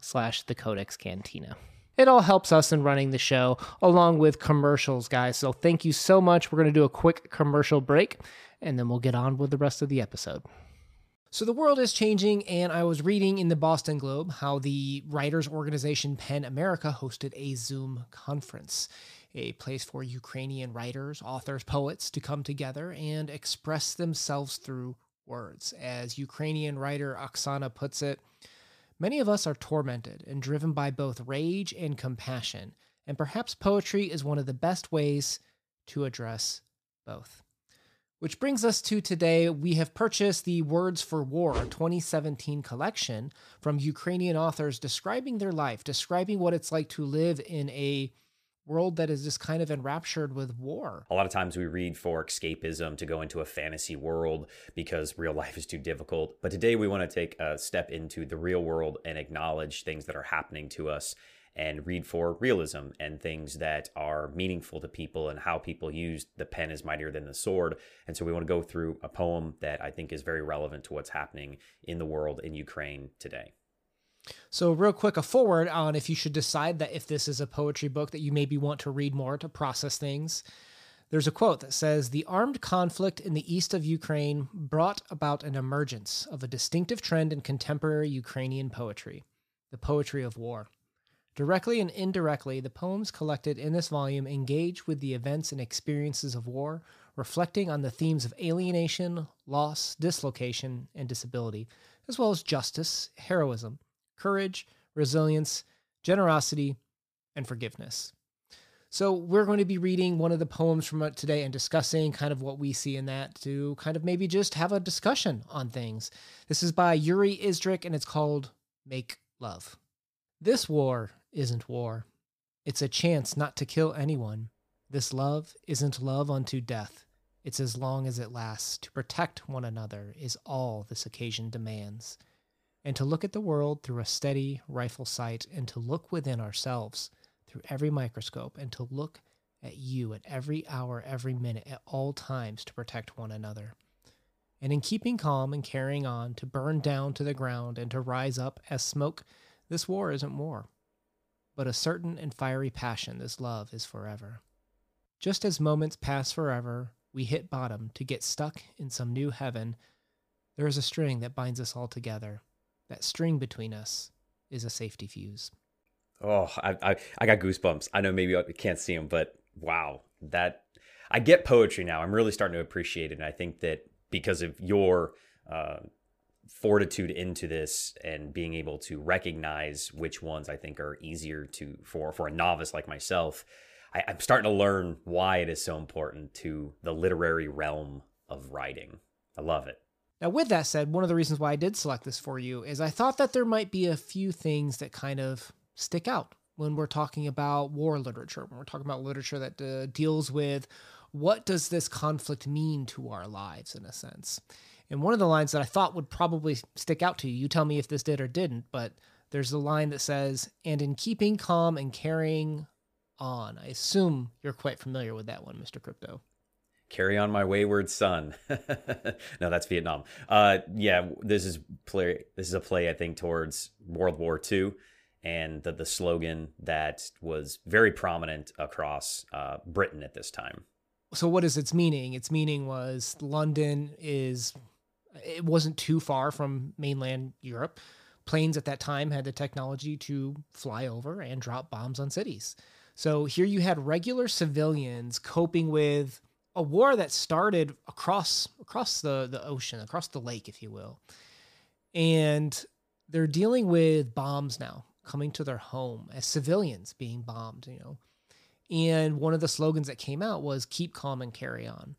slash the codex cantina. It all helps us in running the show along with commercials guys. So thank you so much. We're going to do a quick commercial break and then we'll get on with the rest of the episode. So the world is changing, and I was reading in the Boston Globe how the writers' organization PEN America hosted a Zoom conference a place for Ukrainian writers, authors, poets to come together and express themselves through words. As Ukrainian writer Oksana puts it, many of us are tormented and driven by both rage and compassion, and perhaps poetry is one of the best ways to address both. Which brings us to today. We have purchased the Words for War 2017 collection from Ukrainian authors describing their life, describing what it's like to live in a world that is just kind of enraptured with war. A lot of times we read for escapism to go into a fantasy world because real life is too difficult. But today we want to take a step into the real world and acknowledge things that are happening to us and read for realism and things that are meaningful to people and how people use the pen is mightier than the sword. And so we want to go through a poem that I think is very relevant to what's happening in the world in Ukraine today. So, real quick, a forward on if you should decide that if this is a poetry book that you maybe want to read more to process things. There's a quote that says The armed conflict in the east of Ukraine brought about an emergence of a distinctive trend in contemporary Ukrainian poetry the poetry of war. Directly and indirectly, the poems collected in this volume engage with the events and experiences of war, reflecting on the themes of alienation, loss, dislocation, and disability, as well as justice, heroism, courage, resilience, generosity, and forgiveness. So, we're going to be reading one of the poems from uh, today and discussing kind of what we see in that to kind of maybe just have a discussion on things. This is by Yurii Izdryk and it's called Make Love. This war isn't war. It's a chance not to kill anyone. This love isn't love unto death. It's as long as it lasts. To protect one another is all this occasion demands and to look at the world through a steady rifle sight, and to look within ourselves through every microscope, and to look at you at every hour, every minute, at all times to protect one another. And in keeping calm and carrying on, to burn down to the ground and to rise up as smoke, this war isn't war, but a certain and fiery passion, this love is forever. Just as moments pass forever, we hit bottom to get stuck in some new heaven. There is a string that binds us all together that string between us is a safety fuse. Oh, I, I, I got goosebumps. I know maybe I can't see them, but wow, that I get poetry now. I'm really starting to appreciate it. And I think that because of your uh, fortitude into this and being able to recognize which ones I think are easier to for for a novice like myself, I, I'm starting to learn why it is so important to the literary realm of writing. I love it. Now, with that said, one of the reasons why I did select this for you is I thought that there might be a few things that kind of stick out when we're talking about war literature, when we're talking about literature that uh, deals with what does this conflict mean to our lives in a sense. And one of the lines that I thought would probably stick out to you, you tell me if this did or didn't, but there's a line that says, and in keeping calm and carrying on. I assume you're quite familiar with that one, Mr. Crypto. Carry on my wayward son. no, that's Vietnam. Uh, yeah, this is play. This is a play I think towards World War II, and the the slogan that was very prominent across uh, Britain at this time. So, what is its meaning? Its meaning was London is. It wasn't too far from mainland Europe. Planes at that time had the technology to fly over and drop bombs on cities. So here you had regular civilians coping with a war that started across across the the ocean, across the lake, if you will, and they're dealing with bombs now coming to their home as civilians being bombed. You know, and one of the slogans that came out was "Keep calm and carry on."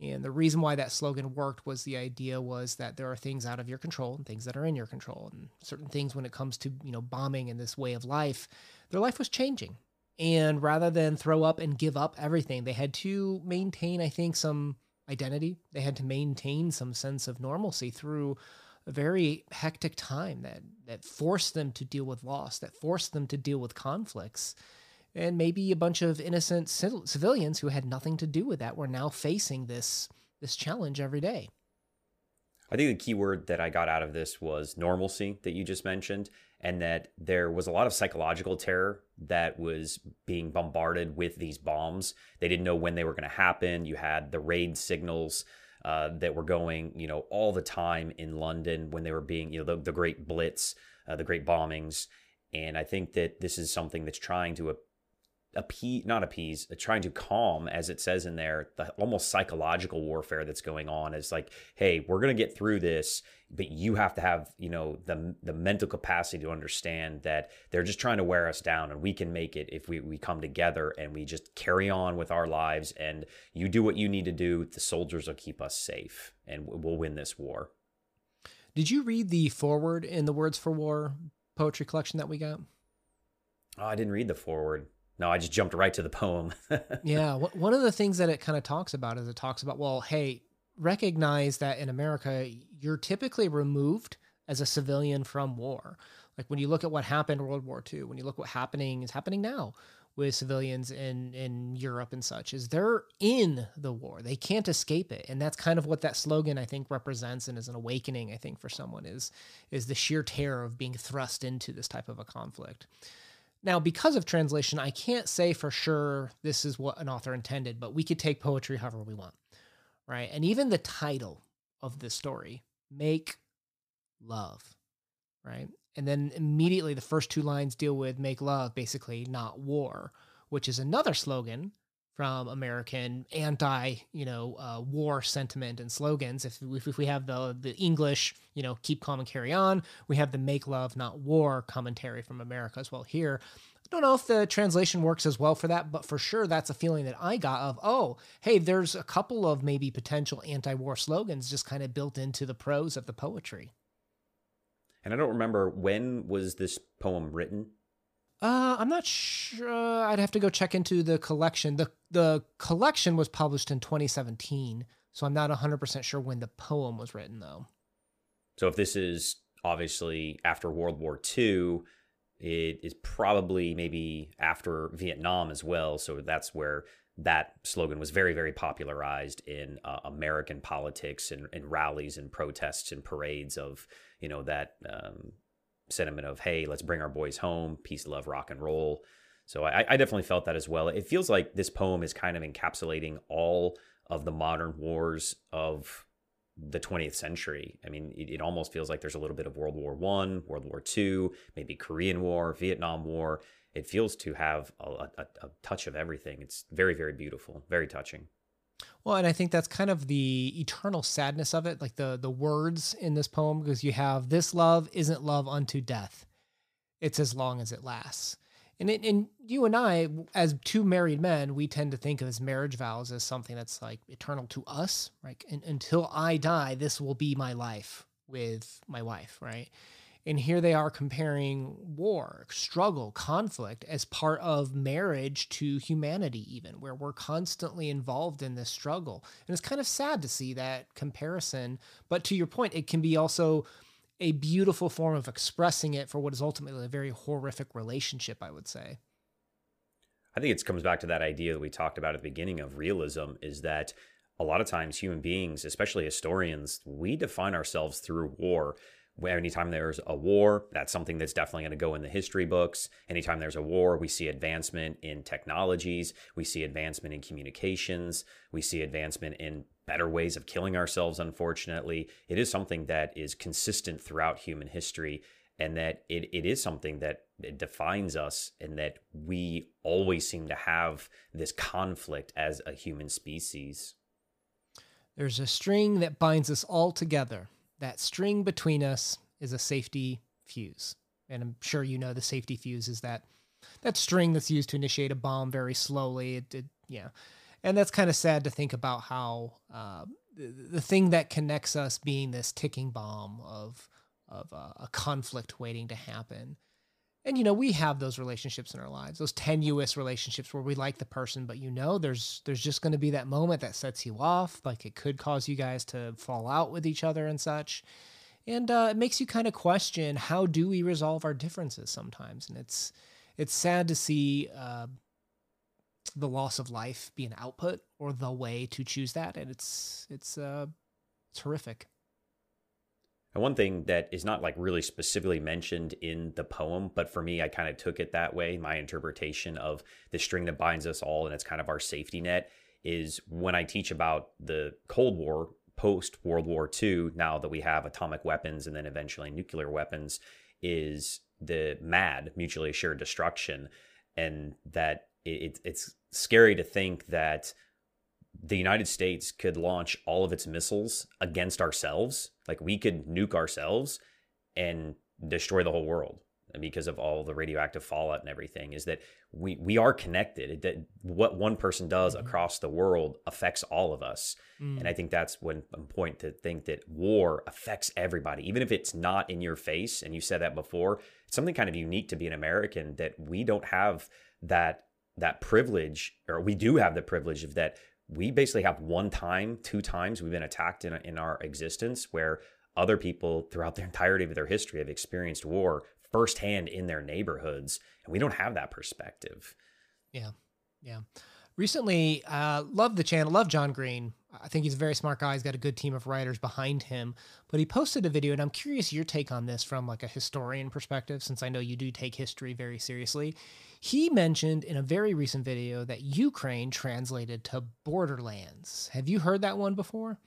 And the reason why that slogan worked was the idea was that there are things out of your control and things that are in your control. And certain things when it comes to, you know, bombing and this way of life, their life was changing. And rather than throw up and give up everything, they had to maintain, I think, some identity. They had to maintain some sense of normalcy through a very hectic time that that forced them to deal with loss, that forced them to deal with conflicts. And maybe a bunch of innocent civilians who had nothing to do with that were now facing this this challenge every day. I think the key word that I got out of this was normalcy that you just mentioned, and that there was a lot of psychological terror that was being bombarded with these bombs. They didn't know when they were going to happen. You had the raid signals uh, that were going, you know, all the time in London when they were being, you know, the, the great blitz, uh, the great bombings. And I think that this is something that's trying to appease, not appease, uh, trying to calm, as it says in there, the almost psychological warfare that's going on. Is like, hey, we're gonna get through this, but you have to have, you know, the the mental capacity to understand that they're just trying to wear us down, and we can make it if we we come together and we just carry on with our lives. And you do what you need to do. The soldiers will keep us safe, and we'll win this war. Did you read the foreword in the Words for War poetry collection that we got? Oh, I didn't read the foreword. No, I just jumped right to the poem. yeah. One of the things that it kind of talks about is it talks about, well, hey, recognize that in America, you're typically removed as a civilian from war. Like when you look at what happened in World War II, when you look what happening is happening now with civilians in in Europe and such, is they're in the war. They can't escape it. And that's kind of what that slogan I think represents and is an awakening, I think, for someone is is the sheer terror of being thrust into this type of a conflict. Now, because of translation, I can't say for sure this is what an author intended, but we could take poetry however we want, right? And even the title of the story, Make Love, right? And then immediately the first two lines deal with make love, basically, not war, which is another slogan from American anti, you know, uh, war sentiment and slogans. If, if, if we have the the English, you know, keep calm and carry on, we have the make love not war commentary from America as well here. I don't know if the translation works as well for that, but for sure that's a feeling that I got of, oh, hey, there's a couple of maybe potential anti-war slogans just kind of built into the prose of the poetry. And I don't remember when was this poem written? Uh, I'm not sure. I'd have to go check into the collection. the The collection was published in 2017, so I'm not 100 percent sure when the poem was written, though. So if this is obviously after World War II, it is probably maybe after Vietnam as well. So that's where that slogan was very, very popularized in uh, American politics and, and, rallies and protests and parades of, you know, that um, sentiment of hey let's bring our boys home peace love rock and roll. So I, I, definitely felt that as well. It feels like this poem is kind of encapsulating all of the modern wars of the 20th century. I mean it, it almost feels like there's a little bit of world war one world war two maybe korean war vietnam war. It feels to have a, a, a touch of everything. It's very very beautiful very touching well, and I think that's kind of the eternal sadness of it, like the the words in this poem, because you have this love isn't love unto death. It's as long as it lasts. And it, and you and I, as two married men, we tend to think of as marriage vows as something that's like eternal to us, right? And until I die, this will be my life with my wife, right? And here they are comparing war, struggle, conflict as part of marriage to humanity, even where we're constantly involved in this struggle. And it's kind of sad to see that comparison. But to your point, it can be also a beautiful form of expressing it for what is ultimately a very horrific relationship, I would say. I think it comes back to that idea that we talked about at the beginning of realism is that a lot of times human beings, especially historians, we define ourselves through war anytime there's a war, that's something that's definitely going to go in the history books. Anytime there's a war, we see advancement in technologies, we see advancement in communications, we see advancement in better ways of killing ourselves, unfortunately. It is something that is consistent throughout human history and that it, it is something that defines us and that we always seem to have this conflict as a human species. There's a string that binds us all together that string between us is a safety fuse. And I'm sure you know the safety fuse is that that string that's used to initiate a bomb very slowly. It, it yeah. And that's kind of sad to think about how uh, the, the thing that connects us being this ticking bomb of of uh, a conflict waiting to happen. And you know, we have those relationships in our lives, those tenuous relationships where we like the person, but you know, there's there's just going to be that moment that sets you off, like it could cause you guys to fall out with each other and such. And uh, it makes you kind of question how do we resolve our differences sometimes, and it's it's sad to see uh, the loss of life be an output or the way to choose that, and it's it's uh, it's horrific. And one thing that is not like really specifically mentioned in the poem, but for me, I kind of took it that way. My interpretation of the string that binds us all, and it's kind of our safety net, is when I teach about the Cold War, post World War II, now that we have atomic weapons and then eventually nuclear weapons, is the MAD, mutually assured destruction. And that it, it's scary to think that the United States could launch all of its missiles against ourselves. Like we could nuke ourselves and destroy the whole world because of all the radioactive fallout and everything is that we we are connected that what one person does mm-hmm. across the world affects all of us mm. and i think that's one point to think that war affects everybody even if it's not in your face and you said that before it's something kind of unique to be an american that we don't have that that privilege or we do have the privilege of that we basically have one time, two times we've been attacked in, in our existence where other people throughout the entirety of their history have experienced war firsthand in their neighborhoods. And we don't have that perspective. Yeah. Yeah. Recently, uh, love the channel, love John Green. I think he's a very smart guy. He's got a good team of writers behind him. But he posted a video, and I'm curious your take on this from like a historian perspective, since I know you do take history very seriously. He mentioned in a very recent video that Ukraine translated to borderlands. Have you heard that one before?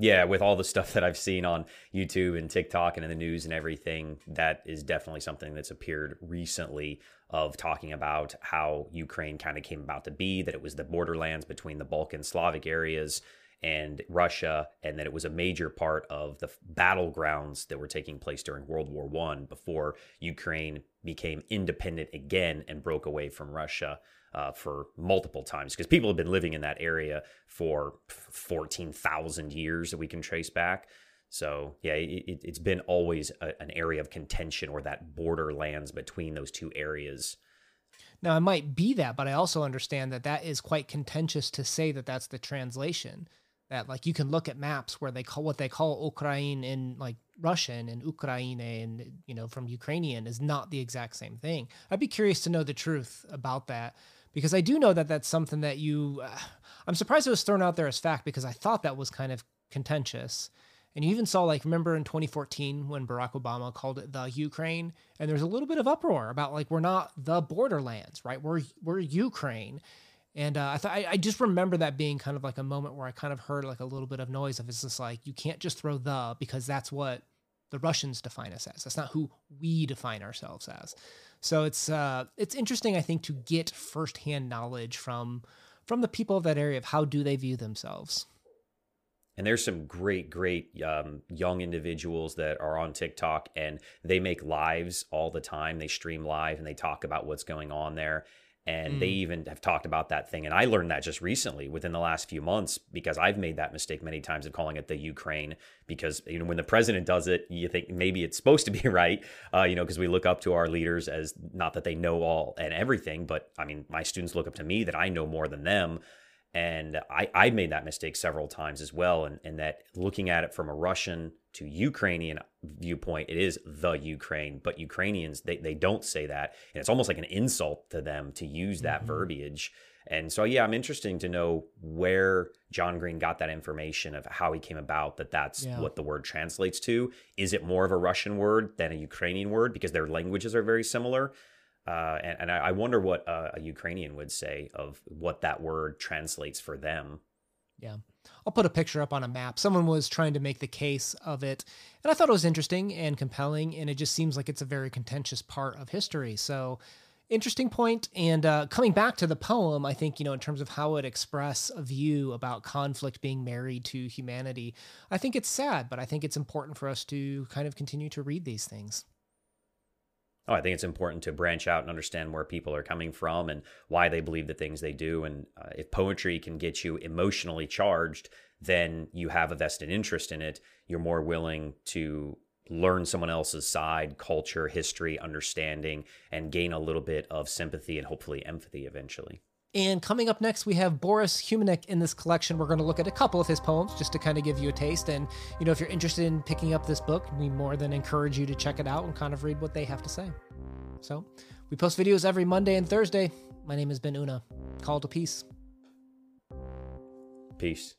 Yeah, with all the stuff that I've seen on YouTube and TikTok and in the news and everything, that is definitely something that's appeared recently of talking about how Ukraine kind of came about to be, that it was the borderlands between the Balkan Slavic areas and Russia, and that it was a major part of the battlegrounds that were taking place during World War One before Ukraine became independent again and broke away from Russia uh, for multiple times because people have been living in that area for 14,000 years that we can trace back. So, yeah, it, has been always a, an area of contention or that borderlands between those two areas. Now, it might be that, but I also understand that that is quite contentious to say that that's the translation that like you can look at maps where they call what they call Ukraine in like Russian and Ukraine and you know from Ukrainian is not the exact same thing. I'd be curious to know the truth about that because I do know that that's something that you uh, I'm surprised it was thrown out there as fact because I thought that was kind of contentious. And you even saw like remember in 2014 when Barack Obama called it the Ukraine and there's a little bit of uproar about like we're not the borderlands, right? We're we're Ukraine. And uh, I thought I, I, just remember that being kind of like a moment where I kind of heard like a little bit of noise of it's just like you can't just throw the because that's what the Russians define us as. That's not who we define ourselves as. So it's uh, it's interesting, I think, to get firsthand knowledge from from the people of that area of how do they view themselves. And there's some great, great um, young individuals that are on TikTok and they make lives all the time. They stream live and they talk about what's going on there and mm. they even have talked about that thing and i learned that just recently within the last few months because i've made that mistake many times of calling it the ukraine because you know when the president does it you think maybe it's supposed to be right uh, you know because we look up to our leaders as not that they know all and everything but i mean my students look up to me that i know more than them and I, I made that mistake several times as well. And, and that looking at it from a Russian to Ukrainian viewpoint, it is the Ukraine, but Ukrainians, they, they don't say that. And it's almost like an insult to them to use that mm-hmm. verbiage. And so, yeah, I'm interested to know where John Green got that information of how he came about that that's yeah. what the word translates to. Is it more of a Russian word than a Ukrainian word because their languages are very similar? Uh, and, and I, wonder what a, a Ukrainian would say of what that word translates for them. Yeah. I'll put a picture up on a map. Someone was trying to make the case of it, and I thought it was interesting and compelling, and it just seems like it's a very contentious part of history. So, interesting point. And uh, coming back to the poem, I think, you know, in terms of how it express a view about conflict being married to humanity, I think it's sad, but I think it's important for us to kind of continue to read these things. Oh, I think it's important to branch out and understand where people are coming from and why they believe the things they do. And uh, if poetry can get you emotionally charged, then you have a vested interest in it. You're more willing to learn someone else's side, culture, history, understanding, and gain a little bit of sympathy and hopefully empathy eventually. And coming up next, we have Boris Humeniuk in this collection. We're going to look at a couple of his poems just to kind of give you a taste. And, you know, if you're interested in picking up this book, we more than encourage you to check it out and kind of read what they have to say. So, we post videos every Monday and Thursday. My name has been Una. Call to peace. Peace.